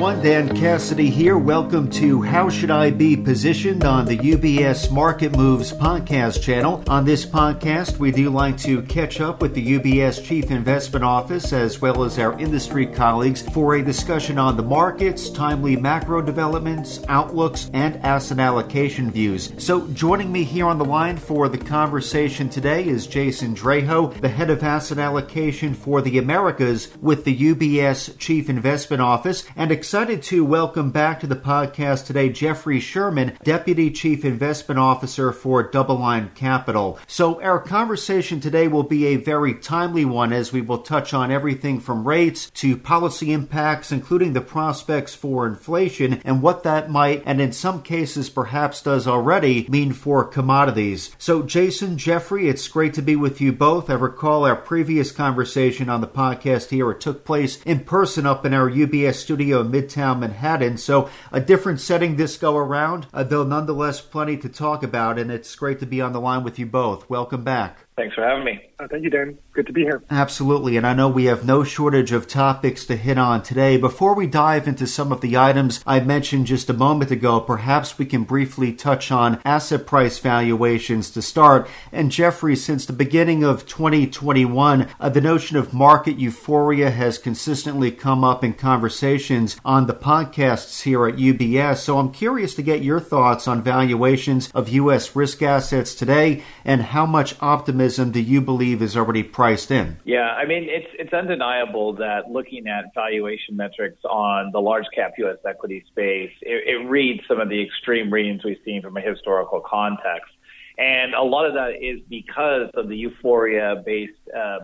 everyone. Dan Cassidy here. Welcome to How Should I Be Positioned on the UBS Market Moves podcast channel. On this podcast, we do like to catch up with the UBS Chief Investment Office as well as our industry colleagues for a discussion on the markets, timely macro developments, outlooks, and asset allocation views. So, joining me here on the line for the conversation today is Jason Draho, the head of asset allocation for the Americas with the UBS Chief Investment Office, and excited to welcome back to the podcast today Jeffrey Sherman, Deputy Chief Investment Officer for DoubleLine Capital. So, our conversation today will be a very timely one as we will touch on everything from rates to policy impacts, including the prospects for inflation and what that might, and in some cases perhaps does already, mean for commodities. So, Jason, Jeffrey, it's great to be with you both. I recall our previous conversation on the podcast here. It took place in person up in our UBS studio in Midtown Manhattan. So a different setting this go around, uh, though nonetheless plenty to talk about. And it's great to be on the line with you both. Welcome back. Thanks for having me. Uh, thank you, Dan. Good to be here. Absolutely. And I know we have no shortage of topics to hit on today. Before we dive into some of the items I mentioned just a moment ago, perhaps we can briefly touch on asset price valuations to start. And Jeffrey, since the beginning of 2021, uh, the notion of market euphoria has consistently come up in conversations on the podcasts here at UBS. So I'm curious to get your thoughts on valuations of U.S. risk assets today and how much optimism do you believe is already priced in? Yeah, I mean, it's it's undeniable that looking at valuation metrics on the large cap U.S. equity space, it, it reads some of the extreme readings we've seen from a historical context. And a lot of that is because of the euphoria based uh, uh,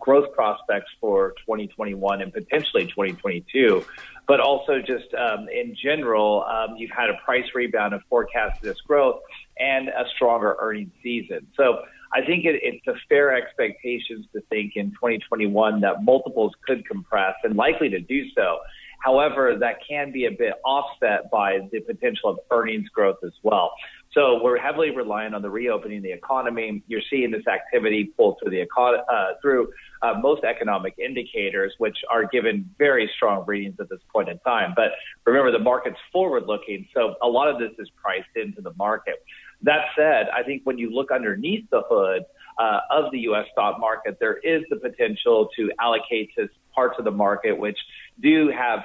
growth prospects for 2021 and potentially 2022. But also, just um, in general, um, you've had a price rebound of forecasted this growth and a stronger earnings season. So I think it, it's a fair expectations to think in 2021 that multiples could compress and likely to do so. However, that can be a bit offset by the potential of earnings growth as well. So we're heavily reliant on the reopening of the economy. You're seeing this activity pull through the econ- uh, through uh, most economic indicators, which are given very strong readings at this point in time. But remember, the market's forward looking, so a lot of this is priced into the market. That said, I think when you look underneath the hood uh, of the U.S. stock market, there is the potential to allocate to parts of the market which do have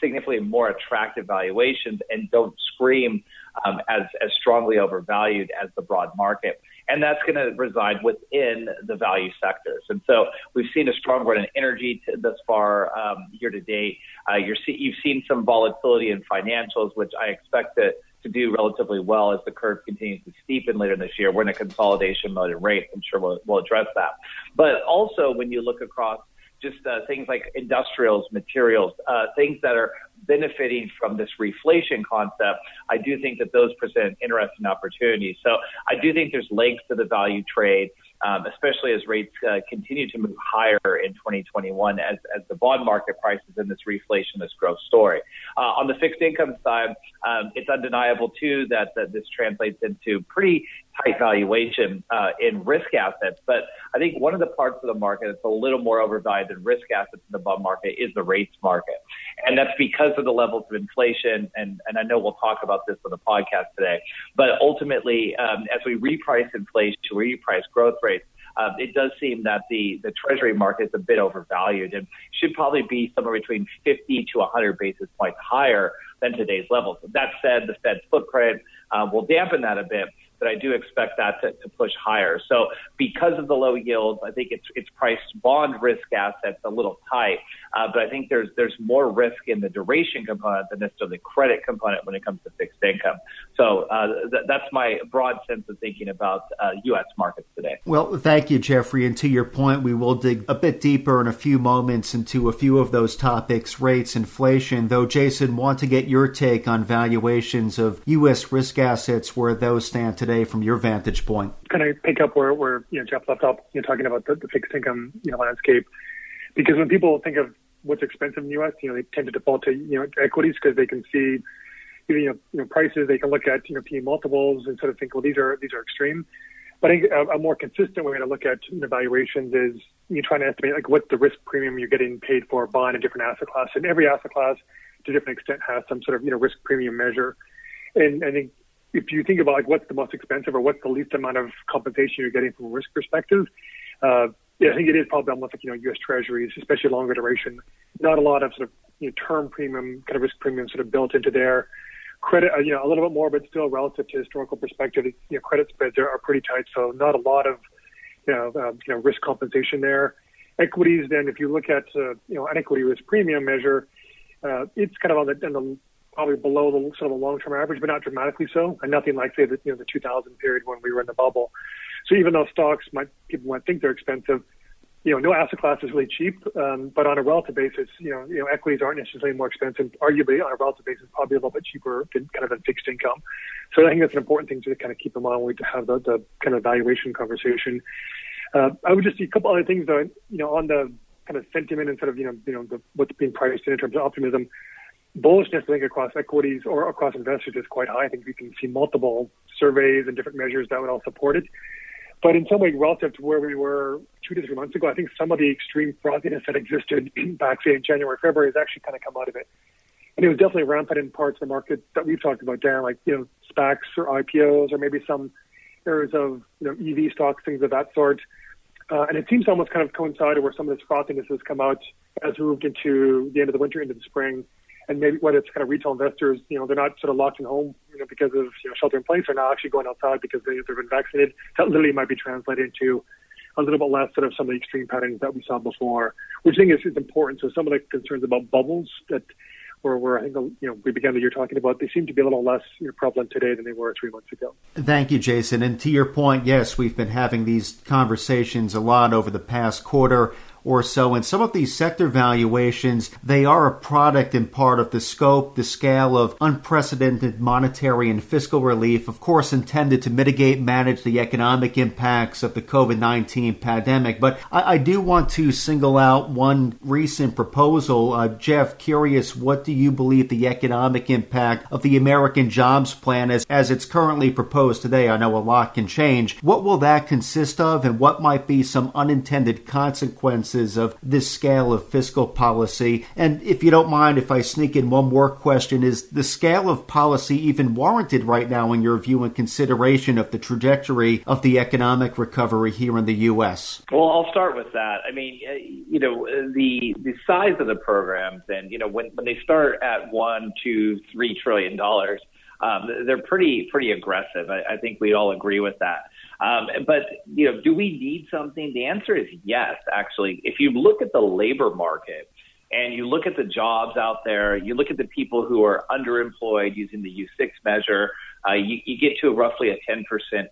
significantly more attractive valuations and don't scream um, as, as strongly overvalued as the broad market. And that's going to reside within the value sectors. And so we've seen a strong run in energy thus far um, year to date. Uh, you're see, you've seen some volatility in financials, which I expect to to do relatively well as the curve continues to steepen later this year. We're in a consolidation mode in rates. I'm sure we'll, we'll address that. But also, when you look across just uh, things like industrials, materials, uh, things that are benefiting from this reflation concept, I do think that those present interesting opportunities. So I do think there's legs to the value trade um, especially as rates uh, continue to move higher in 2021 as, as the bond market prices in this reflation, this growth story. Uh, on the fixed income side, um, it's undeniable too that, that this translates into pretty tight valuation uh, in risk assets. But I think one of the parts of the market that's a little more overvalued than risk assets in the bond market is the rates market. And that's because of the levels of inflation. And, and I know we'll talk about this on the podcast today. But ultimately, um, as we reprice inflation, we reprice growth rates, um, it does seem that the, the treasury market is a bit overvalued and should probably be somewhere between 50 to 100 basis points higher than today's levels. That said, the Fed's footprint uh, will dampen that a bit but I do expect that to, to push higher. So because of the low yields, I think it's it's priced bond risk assets a little tight. Uh, but I think there's there's more risk in the duration component than necessarily the credit component when it comes to fixed income. So uh, th- that's my broad sense of thinking about uh, U.S. markets today. Well, thank you, Jeffrey. And to your point, we will dig a bit deeper in a few moments into a few of those topics: rates, inflation. Though, Jason, want to get your take on valuations of U.S. risk assets where those stand today today from your vantage point? Kind of pick up where, where you know Jeff left off, you know, talking about the, the fixed income you know landscape, because when people think of what's expensive in the U.S., you know, they tend to default to you know equities because they can see you know, you know prices. They can look at you know P multiples and sort of think, well, these are these are extreme. But I a, a more consistent way to look at you know, valuations is you trying to estimate like what's the risk premium you're getting paid for buying a different asset classes. And every asset class to a different extent has some sort of you know risk premium measure. And I think if you think about like what's the most expensive or what's the least amount of compensation you're getting from a risk perspective, uh, yeah, I think it is probably almost like you know U.S. Treasuries, especially longer duration. Not a lot of sort of you know, term premium kind of risk premium sort of built into there. Credit, uh, you know, a little bit more, but still relative to historical perspective, you know, credit spreads are, are pretty tight, so not a lot of you know, uh, you know risk compensation there. Equities, then, if you look at uh, you know an equity risk premium measure, uh, it's kind of on the, on the probably below the sort of a long-term average, but not dramatically so, and nothing like say the you know the 2000 period when we were in the bubble. So even though stocks might people might think they're expensive, you know, no asset class is really cheap, um, but on a relative basis, you know, you know, equities aren't necessarily more expensive. Arguably, on a relative basis, probably a little bit cheaper than kind of than fixed income. So I think that's an important thing to kind of keep in mind when we have the, the kind of valuation conversation. Uh, I would just see a couple other things though, you know, on the kind of sentiment and sort of, you know, you know, the, what's being priced in in terms of optimism. Bullishness, I think, across equities or across investors is quite high. I think we can see multiple surveys and different measures that would all support it. But in some way, relative to where we were two to three months ago, I think some of the extreme frothiness that existed back, say, in January, February has actually kind of come out of it. And it was definitely rampant in parts of the market that we've talked about, Dan, like, you know, SPACs or IPOs or maybe some areas of, you know, EV stocks, things of that sort. Uh, and it seems almost kind of coincided where some of this frothiness has come out as we moved into the end of the winter, into the spring and maybe whether it's kind of retail investors, you know, they're not sort of locked in home, you know, because of you know shelter in place, they're not actually going outside because they, they've been vaccinated. That literally might be translated into a little bit less sort of some of the extreme patterns that we saw before, which I think is, is important. So some of the concerns about bubbles that where, where I think you know we began the year talking about, they seem to be a little less you know, prevalent today than they were three months ago. Thank you, Jason. And to your point, yes, we've been having these conversations a lot over the past quarter or so. And some of these sector valuations, they are a product and part of the scope, the scale of unprecedented monetary and fiscal relief, of course, intended to mitigate, manage the economic impacts of the COVID 19 pandemic. But I, I, do want to single out one recent proposal. Uh, Jeff, curious, what do you believe the economic impact of the American Jobs Plan as, as it's currently proposed today? I know a lot can change. What will that consist of, and what might be some unintended consequences? Of this scale of fiscal policy. And if you don't mind, if I sneak in one more question, is the scale of policy even warranted right now in your view in consideration of the trajectory of the economic recovery here in the U.S.? Well, I'll start with that. I mean, uh, you know, the the size of the programs, and you know, when when they start at one, two, three trillion dollars. Um, they're pretty pretty aggressive. I, I think we all agree with that. Um, but you know, do we need something? The answer is yes. Actually, if you look at the labor market and you look at the jobs out there, you look at the people who are underemployed using the U6 measure, uh, you, you get to roughly a 10%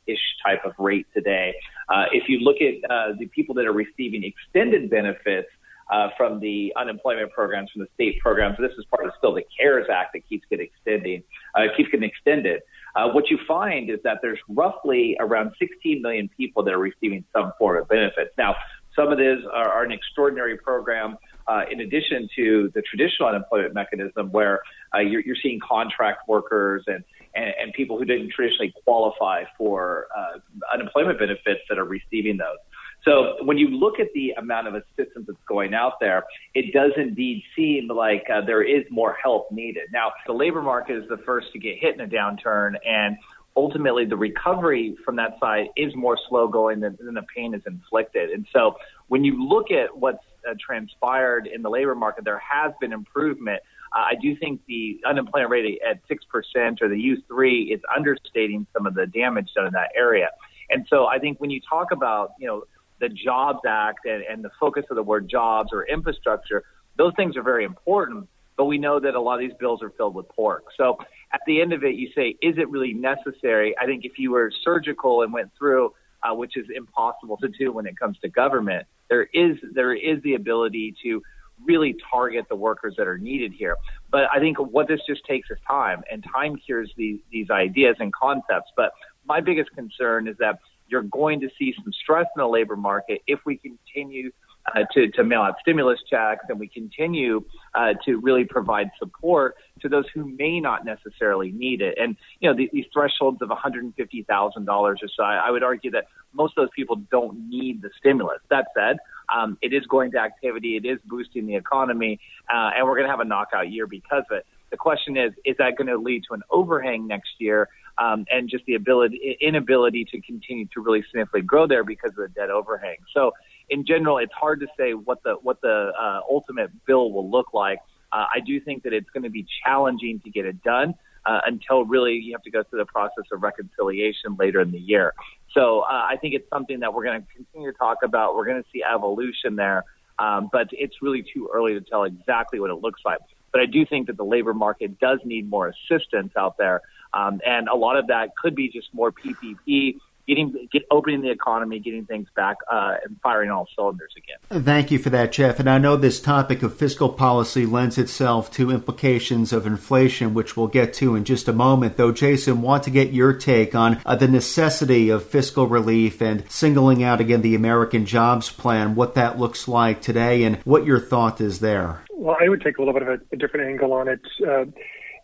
ish type of rate today. Uh, if you look at uh, the people that are receiving extended benefits, uh, from the unemployment programs, from the state programs. This is part of still the CARES Act that keeps getting extending, uh, keeps getting extended uh, what you find is that there's roughly around 16 million people that are receiving some form of benefits. Now, some of these are, are an extraordinary program. Uh, in addition to the traditional unemployment mechanism, where uh, you're, you're, seeing contract workers and, and, and, people who didn't traditionally qualify for uh, unemployment benefits that are receiving those. So when you look at the amount of assistance that's going out there, it does indeed seem like uh, there is more help needed. Now, the labor market is the first to get hit in a downturn, and ultimately the recovery from that side is more slow going than, than the pain is inflicted. And so when you look at what's uh, transpired in the labor market, there has been improvement. Uh, I do think the unemployment rate at 6% or the U3 is understating some of the damage done in that area. And so I think when you talk about, you know, the Jobs Act and, and the focus of the word jobs or infrastructure, those things are very important. But we know that a lot of these bills are filled with pork. So at the end of it, you say, is it really necessary? I think if you were surgical and went through, uh, which is impossible to do when it comes to government, there is there is the ability to really target the workers that are needed here. But I think what this just takes is time, and time cures these these ideas and concepts. But my biggest concern is that you're going to see some stress in the labor market if we continue uh, to, to mail out stimulus checks and we continue uh, to really provide support to those who may not necessarily need it. And, you know, the, these thresholds of $150,000 or so, I, I would argue that most of those people don't need the stimulus. That said, Um, it is going to activity. It is boosting the economy, uh, and we're going to have a knockout year because of it. The question is, is that going to lead to an overhang next year? Um, and just the ability, inability to continue to really significantly grow there because of the debt overhang. So, in general, it's hard to say what the what the uh, ultimate bill will look like. Uh, I do think that it's going to be challenging to get it done uh, until really you have to go through the process of reconciliation later in the year. So uh, I think it's something that we're going to continue to talk about. We're going to see evolution there, um, but it's really too early to tell exactly what it looks like. But I do think that the labor market does need more assistance out there. Um, and a lot of that could be just more PPP getting get opening the economy, getting things back, uh, and firing all cylinders again. Thank you for that, Jeff. And I know this topic of fiscal policy lends itself to implications of inflation, which we'll get to in just a moment. Though, Jason, want to get your take on uh, the necessity of fiscal relief and singling out again the American Jobs Plan, what that looks like today, and what your thought is there. Well, I would take a little bit of a, a different angle on it, uh,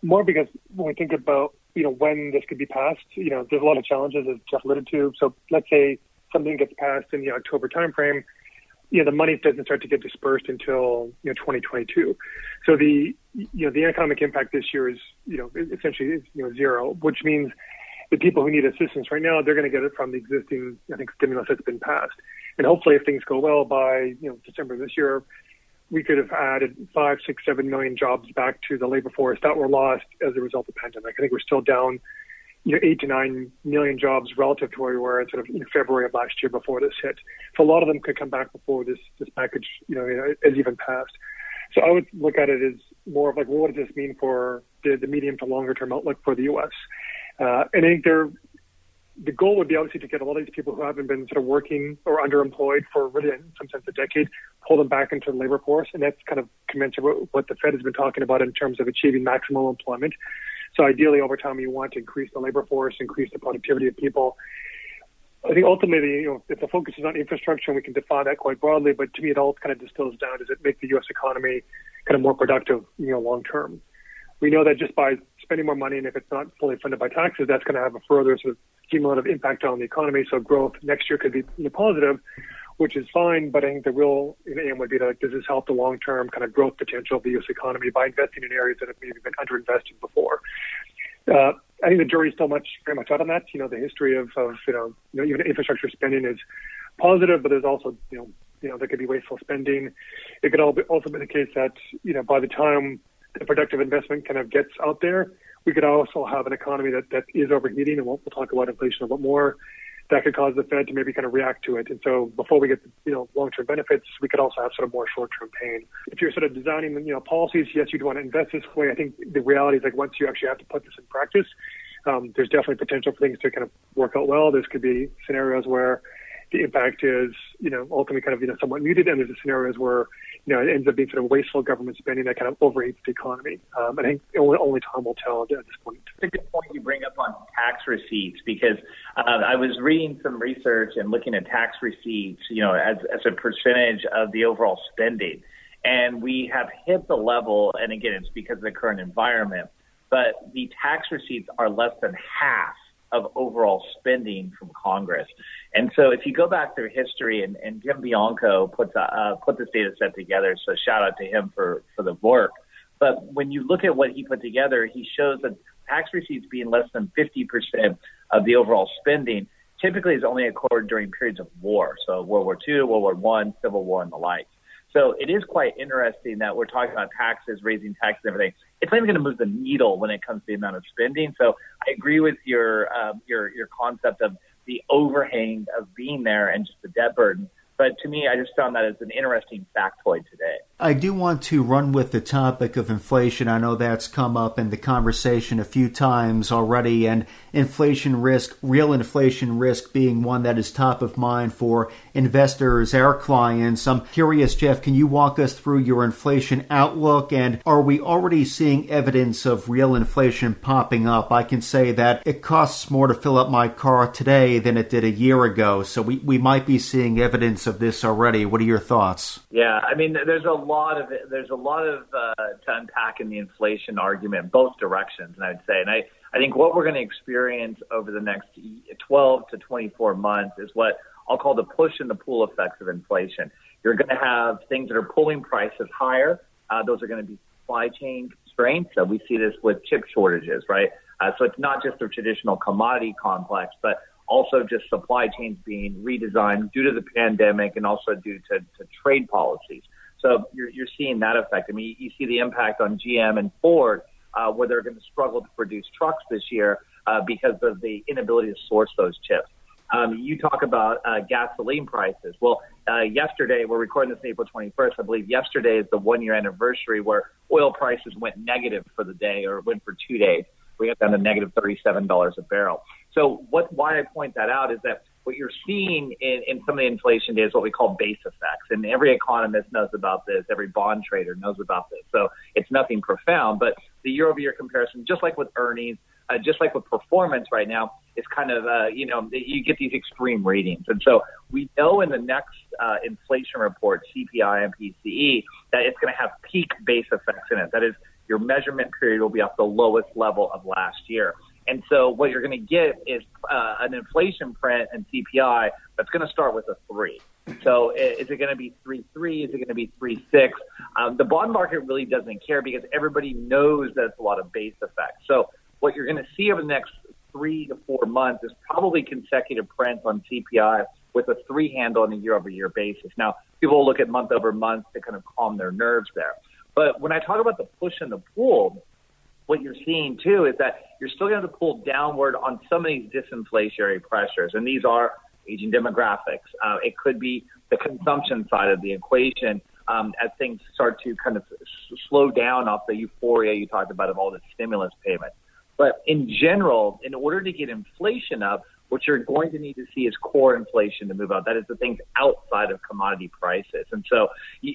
more because when we think about you know, when this could be passed. You know, there's a lot of challenges, as Jeff alluded to. So let's say something gets passed in the October timeframe, you know, the money doesn't start to get dispersed until, you know, 2022. So the, you know, the economic impact this year is, you know, essentially, you know, zero, which means the people who need assistance right now, they're going to get it from the existing, I think, stimulus that's been passed. And hopefully, if things go well by, you know, December this year, we could have added five, six, seven million jobs back to the labor force that were lost as a result of the pandemic. I think we're still down, you know, eight to nine million jobs relative to where we were in sort of in February of last year before this hit. So a lot of them could come back before this this package, you know, has even passed. So I would look at it as more of like, well, what does this mean for the, the medium to longer term outlook for the U.S. Uh, and I think there the goal would be obviously to get a lot of these people who haven't been sort of working or underemployed for really in some sense a decade, pull them back into the labor force, and that's kind of commensurate with what the Fed has been talking about in terms of achieving maximum employment. So ideally, over time, you want to increase the labor force, increase the productivity of people. I think ultimately, you know, if the focus is on infrastructure, and we can define that quite broadly, but to me, it all kind of distills down: does it make the U.S. economy kind of more productive, you know, long term? We know that just by spending more money, and if it's not fully funded by taxes, that's going to have a further sort of cumulative impact on the economy. So growth next year could be positive, which is fine. But I think the real aim would be to does this help the long term kind of growth potential of the U.S. economy by investing in areas that have maybe been underinvested before. Uh, I think the jury's still much very much out on that. You know, the history of, of you know, you know even infrastructure spending is positive, but there's also you know you know there could be wasteful spending. It could also be the case that you know by the time the productive investment kind of gets out there, we could also have an economy that, that is overheating, and we'll, we'll talk about inflation a bit more. That could cause the Fed to maybe kind of react to it. And so before we get you know long-term benefits, we could also have sort of more short-term pain. If you're sort of designing you know policies, yes, you'd want to invest this way. I think the reality is like once you actually have to put this in practice, um, there's definitely potential for things to kind of work out well. There's could be scenarios where the impact is, you know, ultimately kind of, you know, somewhat muted. And there's the scenarios where, you know, it ends up being sort of wasteful government spending that kind of overheats the economy. Um, I think only, only time will tell at this point. It's a good point you bring up on tax receipts because uh, I was reading some research and looking at tax receipts, you know, as, as a percentage of the overall spending. And we have hit the level, and again, it's because of the current environment, but the tax receipts are less than half of overall spending from Congress. And so if you go back through history, and, and Jim Bianco puts, uh, put this data set together, so shout out to him for, for the work. But when you look at what he put together, he shows that tax receipts being less than 50% of the overall spending typically is only occurred during periods of war. So World War II, World War One, Civil War, and the like. So it is quite interesting that we're talking about taxes, raising taxes, and everything. It's not even going to move the needle when it comes to the amount of spending. So I agree with your um, your your concept of the overhang of being there and just the debt burden. But to me, I just found that as an interesting factoid today. I do want to run with the topic of inflation. I know that's come up in the conversation a few times already, and inflation risk, real inflation risk, being one that is top of mind for investors, our clients. I'm curious, Jeff, can you walk us through your inflation outlook? And are we already seeing evidence of real inflation popping up? I can say that it costs more to fill up my car today than it did a year ago. So we, we might be seeing evidence of this already. What are your thoughts? Yeah, I mean, there's a lot of there's a lot of uh, to unpack in the inflation argument, both directions, and I'd say, and I I think what we're going to experience over the next 12 to 24 months is what I'll call the push and the pull effects of inflation. You're going to have things that are pulling prices higher. Uh, those are going to be supply chain constraints. We see this with chip shortages, right? Uh, so it's not just the traditional commodity complex, but also just supply chains being redesigned due to the pandemic and also due to, to trade policies. So you're, you're seeing that effect. I mean, you see the impact on GM and Ford, uh, where they're going to struggle to produce trucks this year uh, because of the inability to source those chips. Um, you talk about uh, gasoline prices. Well, uh, yesterday, we're recording this April 21st. I believe yesterday is the one year anniversary where oil prices went negative for the day or went for two days. We got down to negative $37 a barrel. So what, why I point that out is that what you're seeing in, in some of the inflation data is what we call base effects. And every economist knows about this. Every bond trader knows about this. So it's nothing profound, but the year over year comparison, just like with earnings, uh, just like with performance right now, is kind of, uh, you know, you get these extreme readings. And so we know in the next uh, inflation report, CPI and PCE, that it's going to have peak base effects in it. That is, your measurement period will be off the lowest level of last year. And so what you're going to get is uh, an inflation print and CPI that's going to start with a three. So is it going to be three three? Is it going to be three six? Um, the bond market really doesn't care because everybody knows that it's a lot of base effects. So what you're going to see over the next three to four months is probably consecutive prints on CPI with a three handle on a year over year basis. Now, people will look at month over month to kind of calm their nerves there. But when I talk about the push and the pull, what you're seeing too is that you're still going to pull downward on some of these disinflationary pressures. And these are aging demographics. Uh, it could be the consumption side of the equation um, as things start to kind of s- slow down off the euphoria you talked about of all the stimulus payments. But in general, in order to get inflation up, what you're going to need to see is core inflation to move out. That is the things outside of commodity prices. And so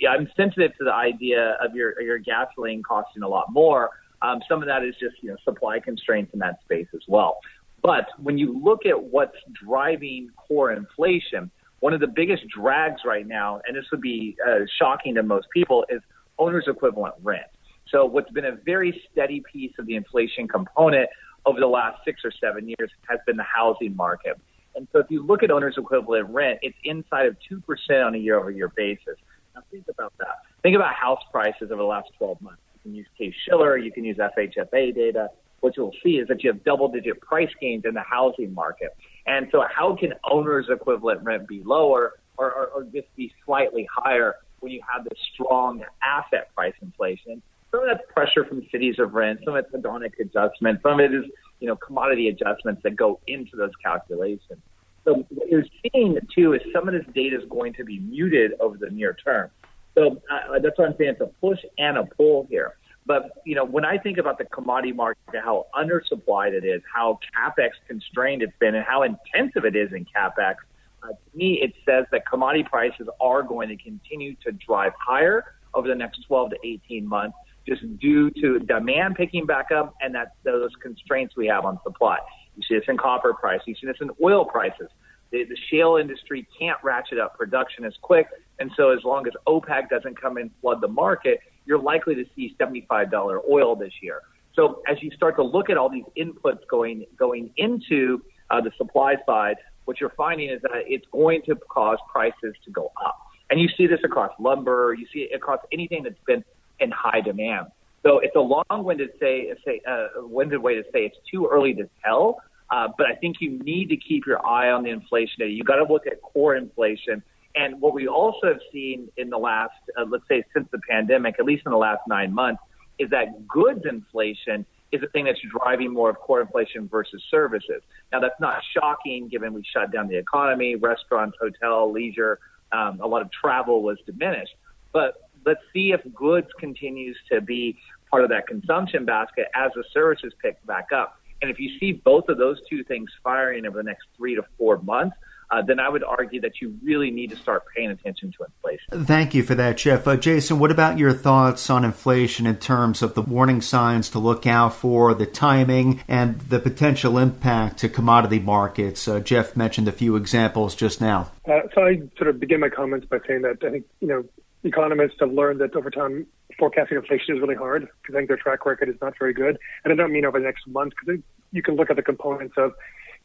I'm sensitive to the idea of your, your gasoline costing a lot more. Um, some of that is just you know supply constraints in that space as well. But when you look at what's driving core inflation, one of the biggest drags right now, and this would be uh, shocking to most people, is owner's equivalent rent. So what's been a very steady piece of the inflation component over the last six or seven years has been the housing market. And so if you look at owner's equivalent rent, it's inside of 2% on a year over year basis. Now think about that. Think about house prices over the last 12 months. Can use Case Shiller, you can use FHFA data. What you'll see is that you have double digit price gains in the housing market. And so how can owner's equivalent rent be lower or, or, or just be slightly higher when you have this strong asset price inflation? Some of that's pressure from cities of rent. Some of it's hedonic adjustment. Some of it is, you know, commodity adjustments that go into those calculations. So what you're seeing too is some of this data is going to be muted over the near term. So uh, that's what I'm saying it's a push and a pull here. But you know, when I think about the commodity market, how undersupplied it is, how capex constrained it's been, and how intensive it is in capex, uh, to me, it says that commodity prices are going to continue to drive higher over the next 12 to 18 months just due to demand picking back up and that those constraints we have on supply. You see this in copper price. You see this in oil prices. The, the shale industry can't ratchet up production as quick, and so as long as OPEC doesn't come and flood the market, you're likely to see $75 oil this year. So as you start to look at all these inputs going going into uh, the supply side, what you're finding is that it's going to cause prices to go up. And you see this across lumber, you see it across anything that's been in high demand. So it's a long-winded say, say uh, winded way to say it's too early to tell. Uh, but I think you need to keep your eye on the inflation data. You got to look at core inflation. And what we also have seen in the last, uh, let's say, since the pandemic, at least in the last nine months, is that goods inflation is the thing that's driving more of core inflation versus services. Now, that's not shocking given we shut down the economy, restaurants, hotel, leisure, um, a lot of travel was diminished. But let's see if goods continues to be part of that consumption basket as the services pick back up. And if you see both of those two things firing over the next three to four months, uh, then I would argue that you really need to start paying attention to inflation. Thank you for that, Jeff. Uh, Jason, what about your thoughts on inflation in terms of the warning signs to look out for, the timing, and the potential impact to commodity markets? Uh, Jeff mentioned a few examples just now. Uh, so I sort of begin my comments by saying that I think, you know, economists have learned that over time forecasting inflation is really hard because I think their track record is not very good. And I don't mean over the next month because you can look at the components of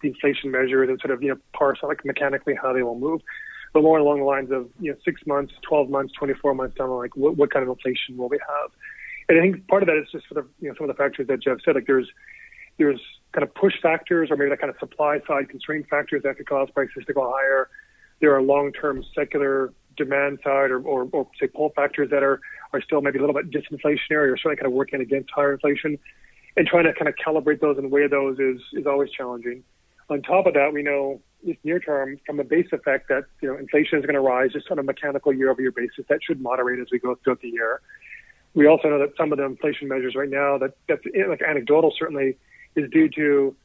the inflation measures and sort of you know parse like mechanically how they will move. but more along the lines of you know six months, 12 months, 24 months down like what, what kind of inflation will we have? And I think part of that is just sort of you know some of the factors that Jeff said. Like there's there's kind of push factors or maybe that kind of supply side constraint factors that could cause prices to go higher. There are long-term secular demand side or, or, or say pull factors that are, are still maybe a little bit disinflationary or certainly kind of working against higher inflation. And trying to kind of calibrate those and weigh those is, is always challenging. On top of that, we know this near term from a base effect that you know inflation is going to rise just on a mechanical year over year basis. That should moderate as we go throughout the year. We also know that some of the inflation measures right now that that's eh, like anecdotal certainly is due to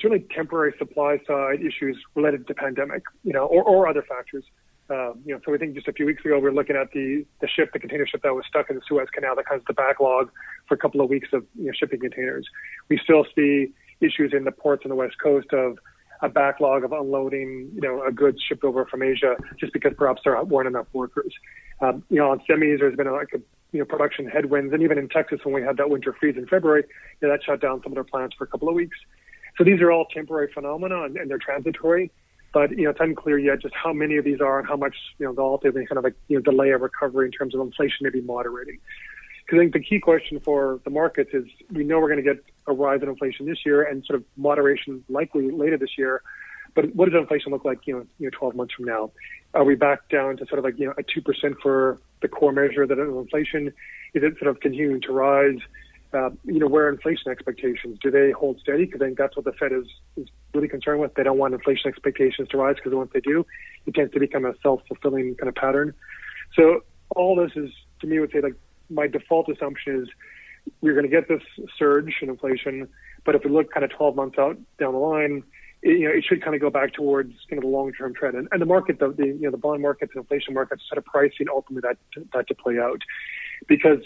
certainly temporary supply side issues related to pandemic, you know, or, or other factors. Um, you know, so I think just a few weeks ago we were looking at the the ship, the container ship that was stuck in the Suez Canal that has the backlog for a couple of weeks of you know, shipping containers. We still see issues in the ports on the west coast of a backlog of unloading, you know, a goods shipped over from Asia just because perhaps there weren't enough workers. Um, you know, on semis, there's been like a you know, production headwinds. And even in Texas, when we had that winter freeze in February, you know, that shut down some of their plants for a couple of weeks. So these are all temporary phenomena and, and they're transitory. But, you know, it's unclear yet just how many of these are and how much, you know, they'll ultimately kind of like, you know, delay a recovery in terms of inflation maybe moderating. Because I think the key question for the markets is we know we're going to get a rise in inflation this year and sort of moderation likely later this year. But what does inflation look like, you know, you know, 12 months from now? Are we back down to sort of like, you know, a 2% for the core measure that is inflation? Is it sort of continuing to rise? Uh, you know, where inflation expectations? Do they hold steady? Because I think that's what the Fed is, is really concerned with. They don't want inflation expectations to rise because once they do, it tends to become a self-fulfilling kind of pattern. So all this is, to me, would say like my default assumption is we're going to get this surge in inflation, but if we look kind of 12 months out down the line, it, you know, it should kind of go back towards kind of the long-term trend. And, and the market, the, the, you know, the bond markets and inflation markets set of pricing ultimately that, that to play out. Because,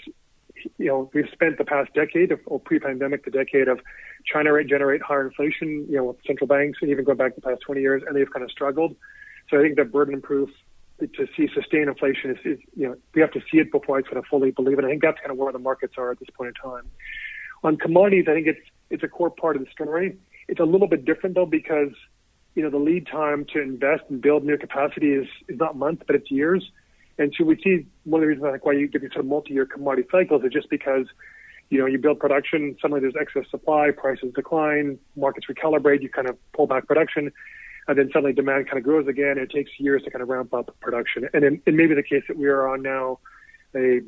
you know, we've spent the past decade of, or pre-pandemic, the decade of trying to generate higher inflation, you know, with central banks and even going back the past 20 years, and they've kind of struggled. So I think that burden proof to see sustained inflation is, is, you know, we have to see it before I sort of fully believe it. I think that's kind of where the markets are at this point in time. On commodities, I think it's, it's a core part of the story. It's a little bit different though because you know the lead time to invest and build new capacity is is not months but it's years. And so we see one of the reasons I think why you get these sort of multi-year commodity cycles is just because you know you build production, suddenly there's excess supply, prices decline, markets recalibrate, you kind of pull back production, and then suddenly demand kind of grows again. And it takes years to kind of ramp up production. And in, in maybe the case that we are on now, a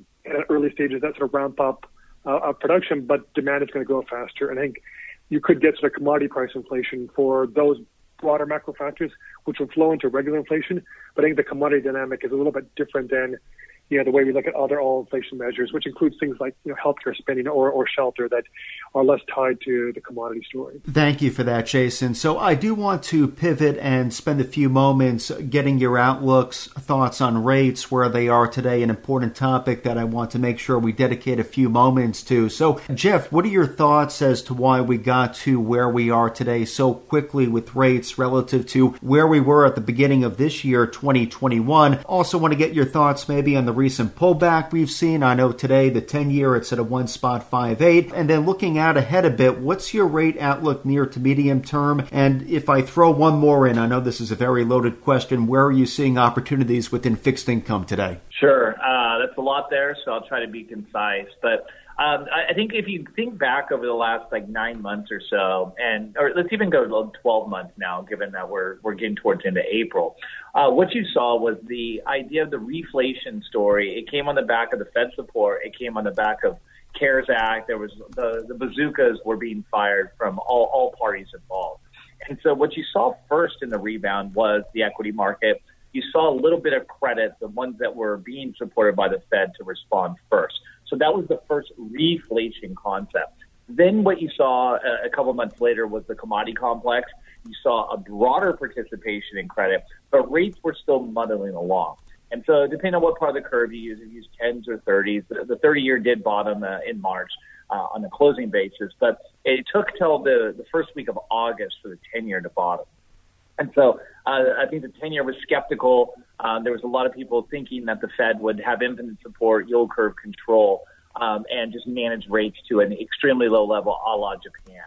early stages that sort of ramp up uh, of production, but demand is going to grow faster. And I think you could get sort of commodity price inflation for those broader macro factors, which will flow into regular inflation. But I think the commodity dynamic is a little bit different than you know, the way we look at other all inflation measures, which includes things like, you know, healthcare spending or, or shelter that are less tied to the commodity story. Thank you for that, Jason. So I do want to pivot and spend a few moments getting your outlooks, thoughts on rates, where they are today, an important topic that I want to make sure we dedicate a few moments to. So, Jeff, what are your thoughts as to why we got to where we are today so quickly with rates relative to where we were at the beginning of this year, 2021? Also want to get your thoughts maybe on the recent pullback we've seen. I know today the 10 year it's at a one spot five eight. And then looking out ahead a bit, what's your rate outlook near to medium term? And if I throw one more in, I know this is a very loaded question. Where are you seeing opportunities within fixed income today? Sure. Uh, that's a lot there, so I'll try to be concise. But um, I I think if you think back over the last like nine months or so, and or let's even go to 12 months now, given that we're we're getting towards into April, uh, what you saw was the idea of the reflation story. It came on the back of the Fed support. It came on the back of CARES Act. There was the the bazookas were being fired from all all parties involved. And so what you saw first in the rebound was the equity market. You saw a little bit of credit, the ones that were being supported by the Fed to respond first. So that was the first reflation concept. Then what you saw a, a couple months later was the commodity complex. You saw a broader participation in credit, but rates were still muddling along. And so, depending on what part of the curve you use, if you use 10s or 30s, the 30 year did bottom uh, in March uh, on a closing basis, but it took till the, the first week of August for the 10 year to bottom. And so, uh, I think the 10 year was skeptical. Uh, there was a lot of people thinking that the Fed would have infinite support, yield curve control, um, and just manage rates to an extremely low level, a la Japan.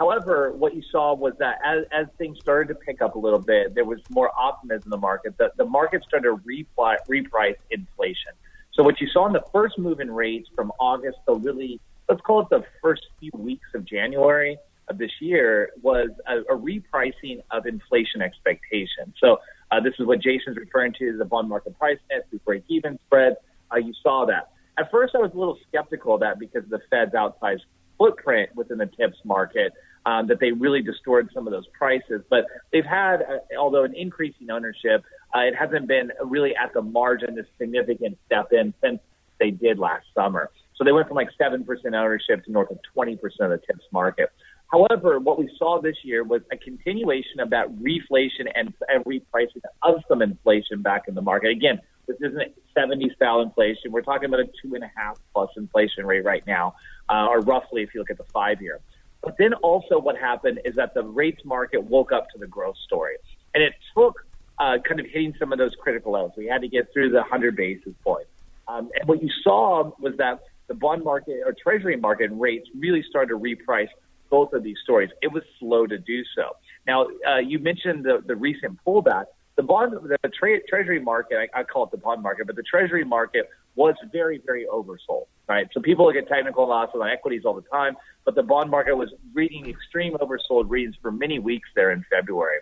However, what you saw was that as, as things started to pick up a little bit, there was more optimism in the market. The, the market started to repli- reprice inflation. So what you saw in the first move in rates from August to really, let's call it the first few weeks of January of this year, was a, a repricing of inflation expectations. So uh, this is what Jason's referring to the bond market price net through break-even spread. Uh, you saw that. At first, I was a little skeptical of that because of the Fed's outsized footprint within the TIPS market um, that they really distorted some of those prices. But they've had, uh, although an increasing ownership, uh, it hasn't been really at the margin a significant step in since they did last summer. So they went from like 7% ownership to north of 20% of the TIPS market. However, what we saw this year was a continuation of that reflation and, and repricing of some inflation back in the market. Again, this isn't 70 style inflation. We're talking about a two and a half plus inflation rate right now, uh, or roughly if you look at the five year. But then also what happened is that the rates market woke up to the growth story. And it took uh, kind of hitting some of those critical levels. We had to get through the 100 basis points. Um, and what you saw was that the bond market or treasury market rates really started to reprice both of these stories. It was slow to do so. Now, uh, you mentioned the, the recent pullback. The bond, the tra- treasury market, I, I call it the bond market, but the treasury market was very, very oversold, right? So people look at technical analysis on equities all the time, but the bond market was reading extreme oversold readings for many weeks there in February.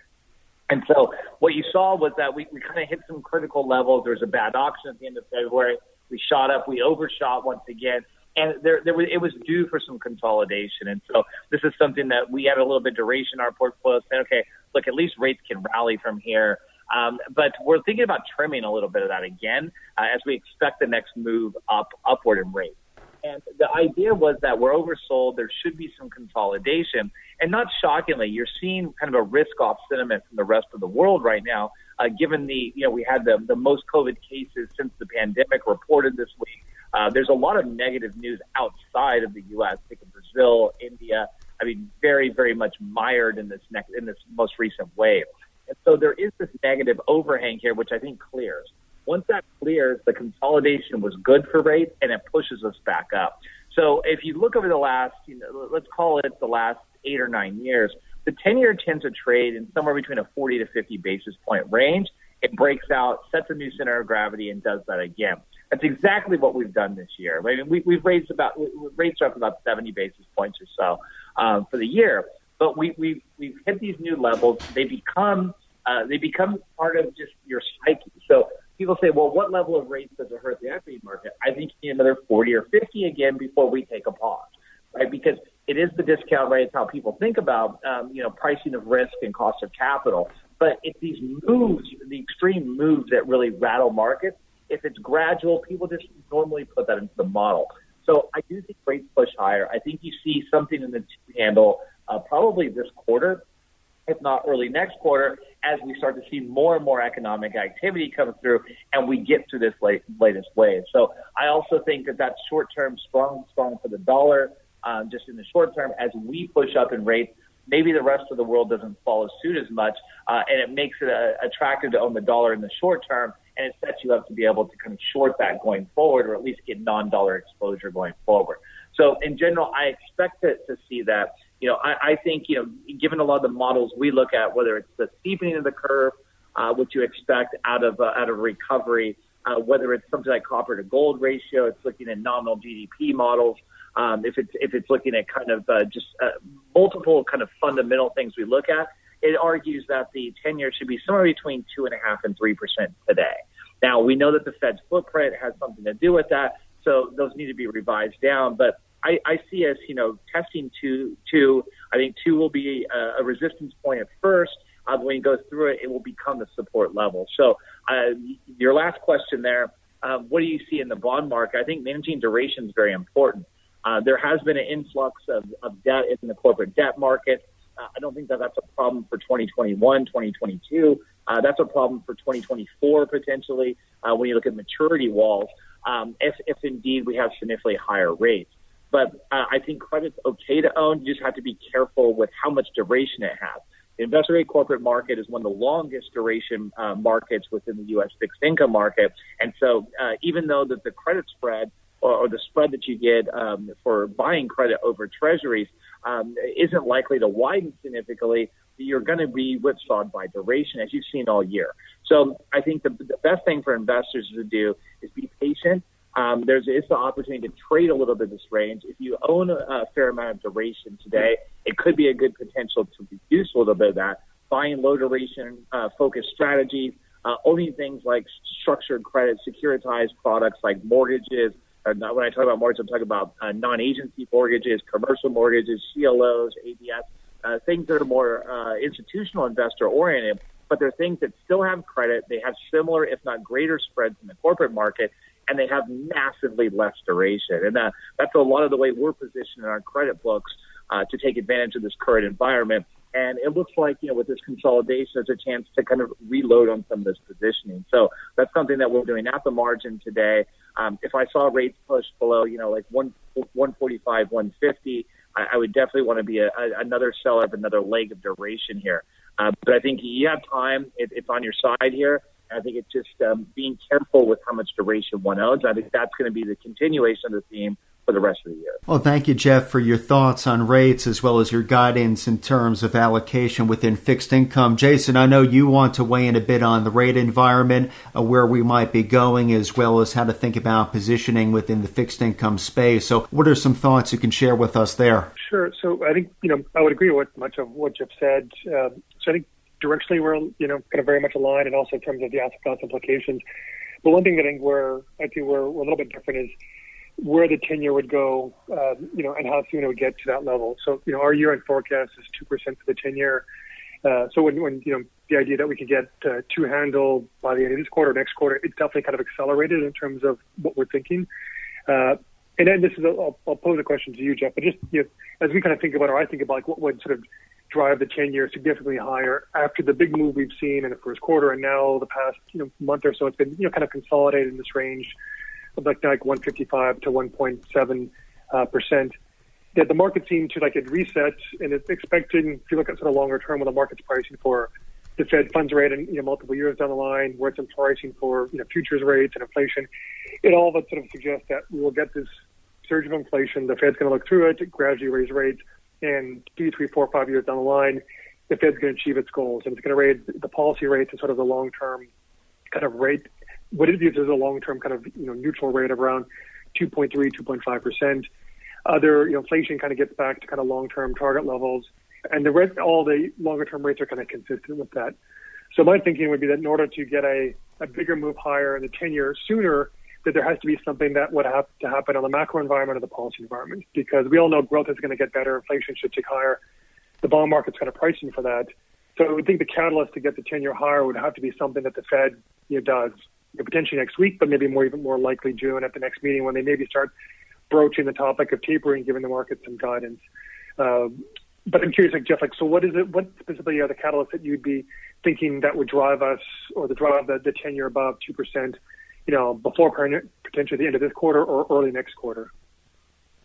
And so what you saw was that we, we kind of hit some critical levels. There was a bad auction at the end of February. We shot up. We overshot once again. And there, there was, it was due for some consolidation. And so this is something that we had a little bit duration in our portfolio saying, okay, look, at least rates can rally from here. Um, but we're thinking about trimming a little bit of that again uh, as we expect the next move up upward in rates. And the idea was that we're oversold. There should be some consolidation. And not shockingly, you're seeing kind of a risk off sentiment from the rest of the world right now, uh, given the, you know, we had the, the most COVID cases since the pandemic reported this week. Uh, there's a lot of negative news outside of the U.S. Think of Brazil, India. I mean, very, very much mired in this next, in this most recent wave. And so there is this negative overhang here, which I think clears. Once that clears, the consolidation was good for rates and it pushes us back up. So if you look over the last, you know, let's call it the last eight or nine years, the 10 year tends to trade in somewhere between a 40 to 50 basis point range. It breaks out, sets a new center of gravity, and does that again. That's exactly what we've done this year. I mean, we, we've raised about rates are up about 70 basis points or so um, for the year, but we, we, we've hit these new levels. They become uh, they become part of just your psyche. So people say, well, what level of rates does it hurt the equity market? I think you need another 40 or 50 again before we take a pause, right? Because it is the discount rate. It's how people think about, um, you know, pricing of risk and cost of capital. But it's these moves, the extreme moves that really rattle markets. If it's gradual, people just normally put that into the model. So I do think rates push higher. I think you see something in the two handle uh, probably this quarter if not early next quarter, as we start to see more and more economic activity come through and we get to this late, latest wave. So I also think that that's short term strong, strong for the dollar, um, just in the short term as we push up in rates. Maybe the rest of the world doesn't follow suit as much, uh, and it makes it uh, attractive to own the dollar in the short term, and it sets you up to be able to kind of short that going forward, or at least get non-dollar exposure going forward. So in general, I expect to, to see that you know, I, I think, you know, given a lot of the models we look at, whether it's the steepening of the curve, uh, what you expect out of uh, out of recovery, uh, whether it's something like copper to gold ratio, it's looking at nominal GDP models. Um, if it's if it's looking at kind of uh, just uh, multiple kind of fundamental things we look at, it argues that the 10 year should be somewhere between two and a half and three percent today. Now we know that the Fed's footprint has something to do with that, so those need to be revised down. But I, I see us, you know, testing two. Two. I think two will be a, a resistance point at first. Uh, when you go through it, it will become the support level. So, uh, your last question there, uh, what do you see in the bond market? I think managing duration is very important. Uh, there has been an influx of, of debt in the corporate debt market. Uh, I don't think that that's a problem for 2021, 2022. Uh, that's a problem for 2024 potentially uh, when you look at maturity walls. Um, if, if indeed we have significantly higher rates. But uh, I think credit's okay to own. You just have to be careful with how much duration it has. The investor grade corporate market is one of the longest duration uh, markets within the U.S. fixed income market. And so uh, even though that the credit spread or, or the spread that you get um, for buying credit over treasuries um, isn't likely to widen significantly, you're going to be whipsawed by duration, as you've seen all year. So I think the, the best thing for investors to do is be patient. Um, there's it's the opportunity to trade a little bit this range. If you own a, a fair amount of duration today, it could be a good potential to reduce a little bit of that. Buying low duration uh, focused strategies, uh, owning things like structured credit, securitized products like mortgages. Or not, when I talk about mortgages, I'm talking about uh, non-agency mortgages, commercial mortgages, CLOs, ABS uh, things that are more uh, institutional investor oriented, but they're things that still have credit. They have similar, if not greater, spreads in the corporate market, and they have massively less duration. And uh, that's a lot of the way we're positioned in our credit books uh, to take advantage of this current environment. And it looks like, you know, with this consolidation, there's a chance to kind of reload on some of this positioning. So that's something that we're doing at the margin today. Um, if I saw rates push below, you know, like one, 145, 150, I, I would definitely want to be a, a, another seller of another leg of duration here. Uh, but I think you have time. It, it's on your side here. I think it's just um, being careful with how much duration one owns. I think that's going to be the continuation of the theme for the rest of the year. Well, thank you, Jeff, for your thoughts on rates as well as your guidance in terms of allocation within fixed income. Jason, I know you want to weigh in a bit on the rate environment, uh, where we might be going, as well as how to think about positioning within the fixed income space. So, what are some thoughts you can share with us there? Sure. So, I think you know I would agree with much of what Jeff said. Um, so, I think directionally we're you know kind of very much aligned, and also in terms of the asset class implications. But one thing that I think we're I think we're, we're a little bit different is where the 10 year would go, uh, you know, and how soon it would get to that level. So, you know, our year end forecast is 2% for the 10 year. Uh, so when, when, you know, the idea that we could get uh, two handle by the end of this quarter, next quarter, it's definitely kind of accelerated in terms of what we're thinking. Uh, and then this is, a, I'll, I'll pose a question to you, Jeff, but just, you know, as we kind of think about, or I think about like what would sort of drive the 10 year significantly higher after the big move we've seen in the first quarter and now the past, you know, month or so, it's been, you know, kind of consolidated in this range like like 155 to 1.7 uh, percent. That the market seemed to like it reset and it's expecting. If you look at sort of longer term, when the market's pricing for the Fed funds rate and you know multiple years down the line, where it's pricing for you know futures rates and inflation, it all but sort of suggests that we will get this surge of inflation. The Fed's going to look through it, gradually raise rates, and two, three, four, five years down the line, the Fed's going to achieve its goals, and it's going to raise the policy rate to sort of the long term kind of rate what it views as a long-term kind of you know neutral rate of around 2.3, 2.5 percent. Other you know, inflation kind of gets back to kind of long-term target levels, and the rest, all the longer-term rates are kind of consistent with that. So my thinking would be that in order to get a, a bigger move higher in the 10-year sooner, that there has to be something that would have to happen on the macro environment or the policy environment, because we all know growth is going to get better, inflation should tick higher, the bond market's kind of pricing for that. So I would think the catalyst to get the 10-year higher would have to be something that the Fed you know, does potentially next week, but maybe more even more likely June at the next meeting when they maybe start broaching the topic of tapering, giving the market some guidance. Uh, but I'm curious, like Jeff, like so, what is it? What specifically are the catalysts that you'd be thinking that would drive us, or the drive the, the ten year above two percent, you know, before potentially the end of this quarter or early next quarter?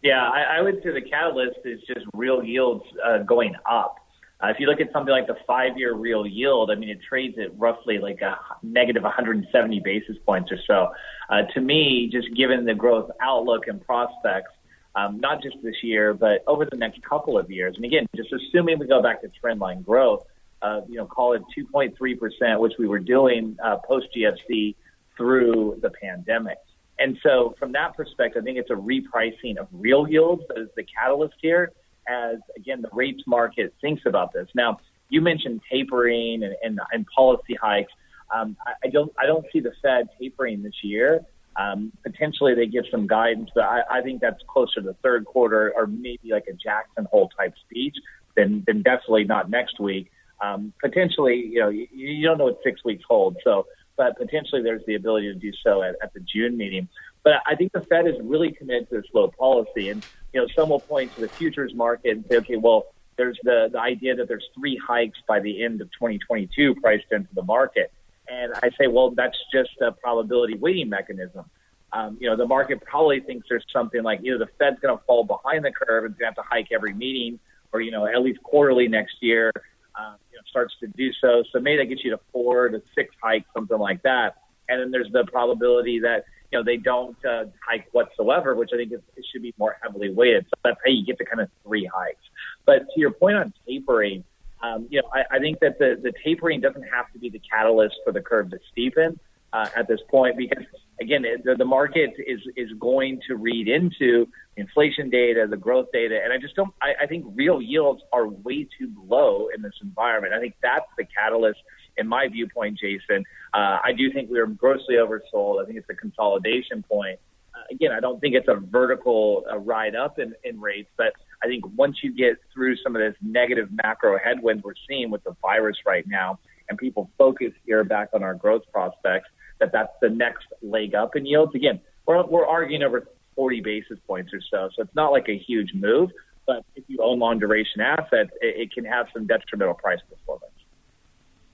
Yeah, I, I would say the catalyst is just real yields uh, going up. Uh, if you look at something like the five-year real yield, I mean, it trades at roughly like a negative 170 basis points or so. Uh, to me, just given the growth outlook and prospects, um, not just this year, but over the next couple of years, and again, just assuming we go back to trendline growth, uh, you know, call it 2.3%, which we were doing uh, post GFC through the pandemic. And so, from that perspective, I think it's a repricing of real yields that is the catalyst here as again the rates market thinks about this. Now, you mentioned tapering and, and, and policy hikes. Um, I, I don't I don't see the Fed tapering this year. Um, potentially they give some guidance, but I, I think that's closer to the third quarter or maybe like a Jackson Hole type speech than than definitely not next week. Um, potentially, you know, you, you don't know what six weeks hold, so but potentially there's the ability to do so at, at the June meeting. But I think the Fed is really committed to this low policy. And, you know, some will point to the futures market and say, okay, well, there's the, the idea that there's three hikes by the end of 2022 priced into the market. And I say, well, that's just a probability weighting mechanism. Um, you know, the market probably thinks there's something like either the Fed's going to fall behind the curve and have to hike every meeting, or you know, at least quarterly next year, uh, you know, starts to do so. So maybe that gets you to four to six hikes, something like that. And then there's the probability that know, they don't uh, hike whatsoever, which I think is, it should be more heavily weighted. So that's how you get to kind of three hikes. But to your point on tapering, um, you know, I, I think that the, the tapering doesn't have to be the catalyst for the curve to steepen uh, at this point because again, the, the market is is going to read into inflation data, the growth data, and I just don't. I, I think real yields are way too low in this environment. I think that's the catalyst, in my viewpoint, Jason. Uh, I do think we are grossly oversold. I think it's a consolidation point. Uh, again, I don't think it's a vertical uh, ride up in, in rates, but I think once you get through some of this negative macro headwinds we're seeing with the virus right now, and people focus here back on our growth prospects that that's the next leg up in yields. Again, we're, we're arguing over 40 basis points or so, so it's not like a huge move. But if you own long duration assets, it, it can have some detrimental price performance.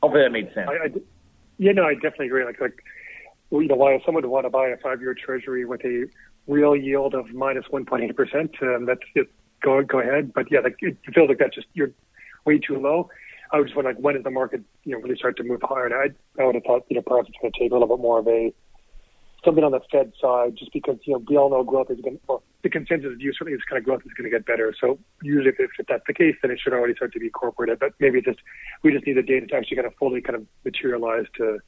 Hopefully that made sense. I, I, yeah, no, I definitely agree. Like, like, you know, why someone would want to buy a five-year Treasury with a real yield of minus 1.8 percent, um, that's it. Go go ahead. But yeah, like it feels like that's just you're way too low. I was just wondering, like, when does the market, you know, really start to move higher? And I, I would have thought, you know, perhaps it's going to take a little bit more of a something on the Fed side, just because you know we all know growth is going. to, Well, the consensus view certainly is kind of growth is going to get better. So usually, if, if that's the case, then it should already start to be incorporated. But maybe just we just need the data to actually kind of fully kind of materialize to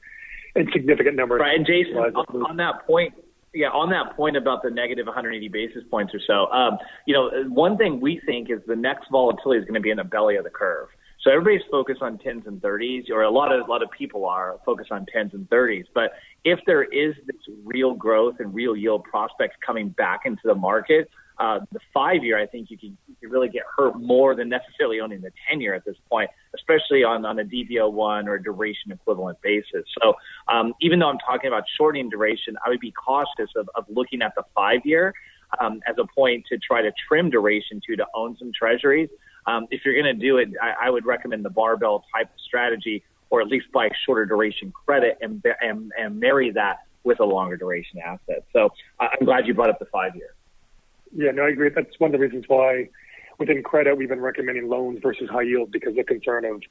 in significant numbers. Right, and Jason, on, on that point, yeah, on that point about the negative 180 basis points or so, um, you know, one thing we think is the next volatility is going to be in the belly of the curve. So everybody's focused on 10s and 30s, or a lot of a lot of people are focused on 10s and 30s. But if there is this real growth and real yield prospects coming back into the market, uh, the five year, I think you can, you really get hurt more than necessarily owning the 10 year at this point, especially on, on a DVO one or duration equivalent basis. So um, even though I'm talking about shortening duration, I would be cautious of, of looking at the five year um, as a point to try to trim duration to to own some treasuries. Um, if you're going to do it, I, I would recommend the barbell type of strategy, or at least buy shorter duration credit and and, and marry that with a longer duration asset. So I'm glad you brought up the five year. Yeah, no, I agree. That's one of the reasons why within credit we've been recommending loans versus high yield because the concern of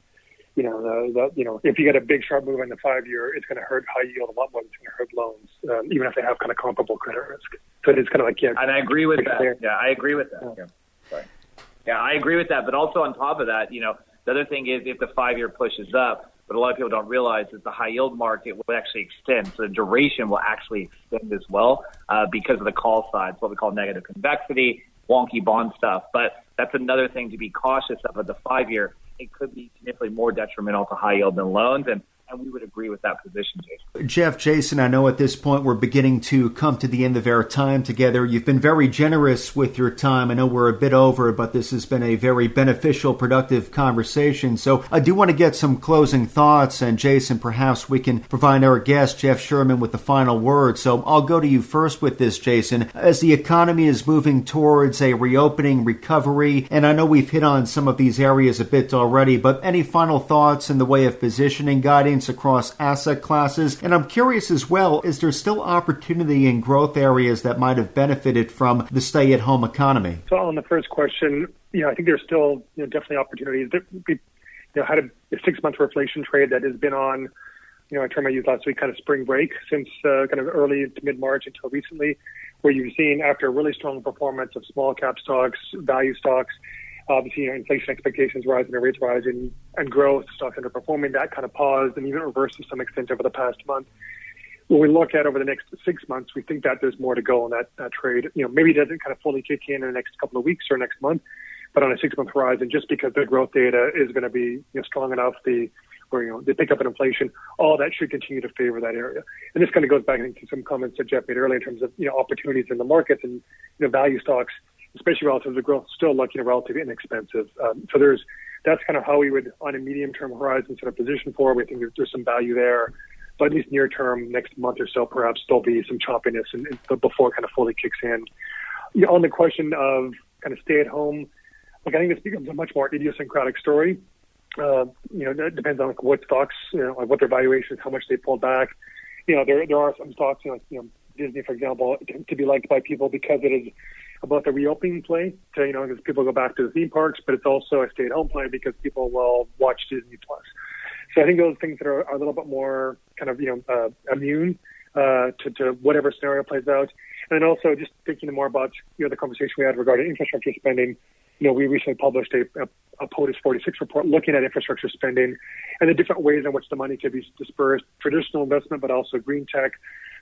you know, the, the, you know, if you get a big sharp move in the five year, it's going to hurt high yield a lot more than it's going to hurt loans, um, even if they have kind of comparable credit risk. So it's kind of like, yeah. And I agree with that. Clear. Yeah, I agree with that. Yeah. Sorry. Yeah, I agree with that. But also on top of that, you know, the other thing is if the five year pushes up, but a lot of people don't realize is the high yield market will actually extend. So the duration will actually extend as well uh, because of the call side. What we call negative convexity, wonky bond stuff. But that's another thing to be cautious of at the five year. It could be significantly more detrimental to high yield than loans. And and we would agree with that position, Jason. Jeff, Jason, I know at this point we're beginning to come to the end of our time together. You've been very generous with your time. I know we're a bit over, but this has been a very beneficial, productive conversation. So I do want to get some closing thoughts, and Jason, perhaps we can provide our guest, Jeff Sherman, with the final word. So I'll go to you first with this, Jason. As the economy is moving towards a reopening recovery, and I know we've hit on some of these areas a bit already, but any final thoughts in the way of positioning, guiding, across asset classes. And I'm curious as well, is there still opportunity in growth areas that might have benefited from the stay at home economy? So, on the first question, you know, I think there's still you know, definitely opportunities. We you know, had a, a six month reflation trade that has been on, you know, a term I used last week, kind of spring break since uh, kind of early to mid March until recently, where you've seen after a really strong performance of small cap stocks, value stocks, obviously, you know, inflation expectations rising and rates rising and growth, stocks underperforming, that kind of paused and even reversed to some extent over the past month. When we look at over the next six months, we think that there's more to go on that, that trade. You know, maybe it doesn't kind of fully kick in in the next couple of weeks or next month, but on a six month horizon, just because the growth data is going to be you know, strong enough, the where you know they pick up in inflation, all that should continue to favor that area. And this kind of goes back into some comments that Jeff made earlier in terms of you know opportunities in the markets and you know value stocks especially relative to growth, still looking relatively inexpensive. Um, so there's that's kind of how we would, on a medium-term horizon, sort of position for. We think there's, there's some value there, but at least near-term, next month or so, perhaps there'll be some choppiness and, and before it kind of fully kicks in. You know, on the question of kind of stay-at-home, like I think this becomes a much more idiosyncratic story. Uh, you know, it depends on like, what stocks, you know, like what their valuations, how much they pulled back. You know, there there are some stocks, you know, you know Disney, for example, to be liked by people because it is about the reopening play to, you know, because people go back to the theme parks, but it's also a stay at home play because people will watch Disney Plus. So I think those things that are, are a little bit more kind of, you know, uh, immune uh, to, to whatever scenario plays out. And then also just thinking more about you know the conversation we had regarding infrastructure spending. You know, we recently published a, a, a POTUS 46 report looking at infrastructure spending and the different ways in which the money could be dispersed, traditional investment, but also green tech.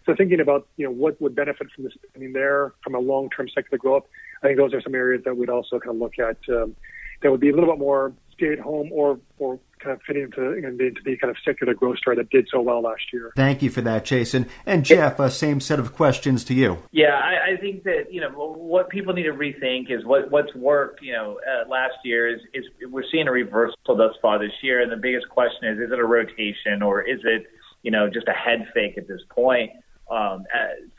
So thinking about you know what would benefit from the spending there from a long-term secular growth, I think those are some areas that we'd also kind of look at um, that would be a little bit more stay at home or or kind of fitting into, into the kind of secular growth story that did so well last year. Thank you for that, Jason. And Jeff, uh, same set of questions to you. Yeah, I, I think that you know what people need to rethink is what what's worked. You know, uh, last year is is we're seeing a reversal thus far this year, and the biggest question is: is it a rotation or is it you know just a head fake at this point? Um,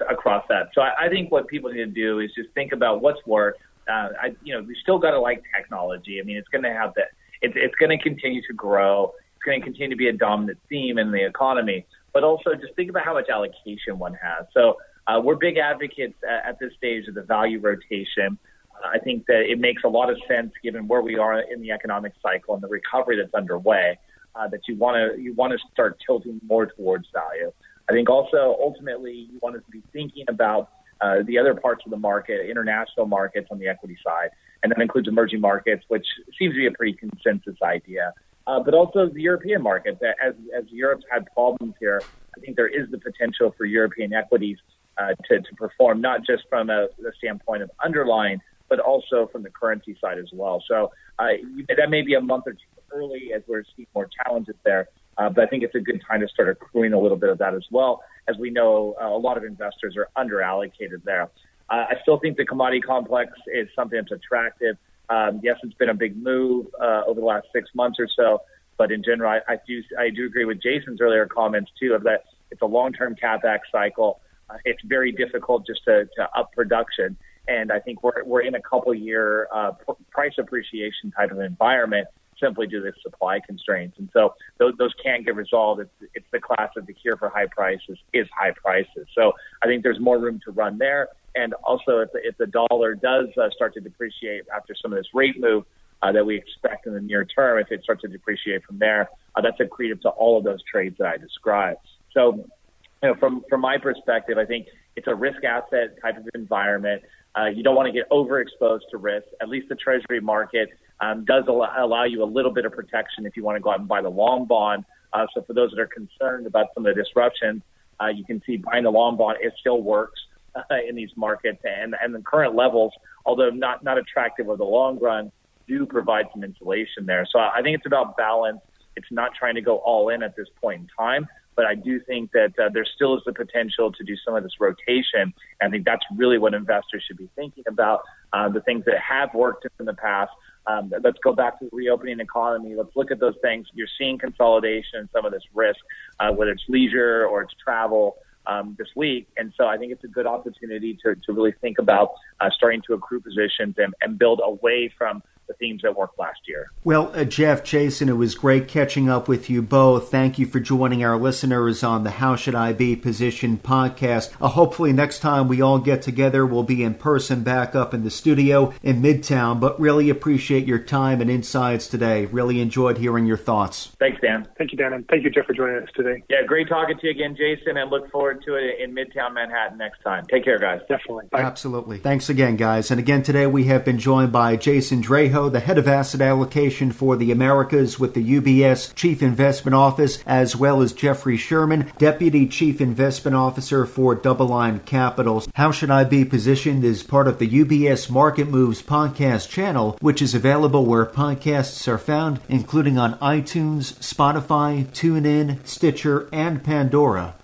across that. So I, I think what people need to do is just think about what's worked. Uh, I, you know, we still got to like technology. I mean, it's going to have that it's, it's going to continue to grow. It's going to continue to be a dominant theme in the economy. But also, just think about how much allocation one has. So uh, we're big advocates at, at this stage of the value rotation. Uh, I think that it makes a lot of sense given where we are in the economic cycle and the recovery that's underway. Uh, that you want to you want to start tilting more towards value. I think also ultimately you want to be thinking about uh, the other parts of the market, international markets on the equity side, and that includes emerging markets, which seems to be a pretty consensus idea. Uh, but also the European market. As, as Europe's had problems here, I think there is the potential for European equities uh, to, to perform, not just from a, the standpoint of underlying, but also from the currency side as well. So uh, that may be a month or two early as we're seeing more challenges there. Uh, but I think it's a good time to start accruing a little bit of that as well, as we know uh, a lot of investors are underallocated there. Uh, I still think the commodity complex is something that's attractive. Um, yes, it's been a big move uh, over the last six months or so, but in general, I, I do I do agree with Jason's earlier comments too of that it's a long-term capex cycle. Uh, it's very difficult just to, to up production, and I think we're we're in a couple year uh, price appreciation type of environment simply due to supply constraints. And so those, those can't get resolved. It's, it's the class of the cure for high prices is high prices. So I think there's more room to run there. And also, if the, if the dollar does uh, start to depreciate after some of this rate move uh, that we expect in the near term, if it starts to depreciate from there, uh, that's accretive to all of those trades that I described. So, you know, from from my perspective, I think it's a risk asset type of environment. Uh, you don't want to get overexposed to risk. At least the Treasury market um, does allow, allow you a little bit of protection if you want to go out and buy the long bond. Uh, so for those that are concerned about some of the disruptions, uh, you can see buying the long bond it still works uh, in these markets, and and the current levels, although not not attractive over the long run, do provide some insulation there. So I think it's about balance. It's not trying to go all in at this point in time, but I do think that uh, there still is the potential to do some of this rotation. I think that's really what investors should be thinking about. Uh, the things that have worked in the past. Um, let's go back to the reopening economy. Let's look at those things. You're seeing consolidation, some of this risk, uh, whether it's leisure or it's travel. Um, this week. And so I think it's a good opportunity to, to really think about uh, starting to accrue positions and, and build away from the themes that worked last year. Well, uh, Jeff, Jason, it was great catching up with you both. Thank you for joining our listeners on the How Should I Be Position podcast. Uh, hopefully, next time we all get together, we'll be in person back up in the studio in Midtown. But really appreciate your time and insights today. Really enjoyed hearing your thoughts. Thanks, Dan. Thank you, Dan. And thank you, Jeff, for joining us today. Yeah, great talking to you again, Jason, and look forward to it in Midtown Manhattan next time. Take care, guys. Definitely. Bye. Absolutely. Thanks again, guys. And again, today we have been joined by Jason The head of asset allocation for the Americas with the UBS Chief Investment Office, as well as Jeffrey Sherman, Deputy Chief Investment Officer for DoubleLine Capital. How Should I Be Positioned is part of the UBS Market Moves podcast channel, which is available where podcasts are found, including on iTunes, Spotify, TuneIn, Stitcher, and Pandora.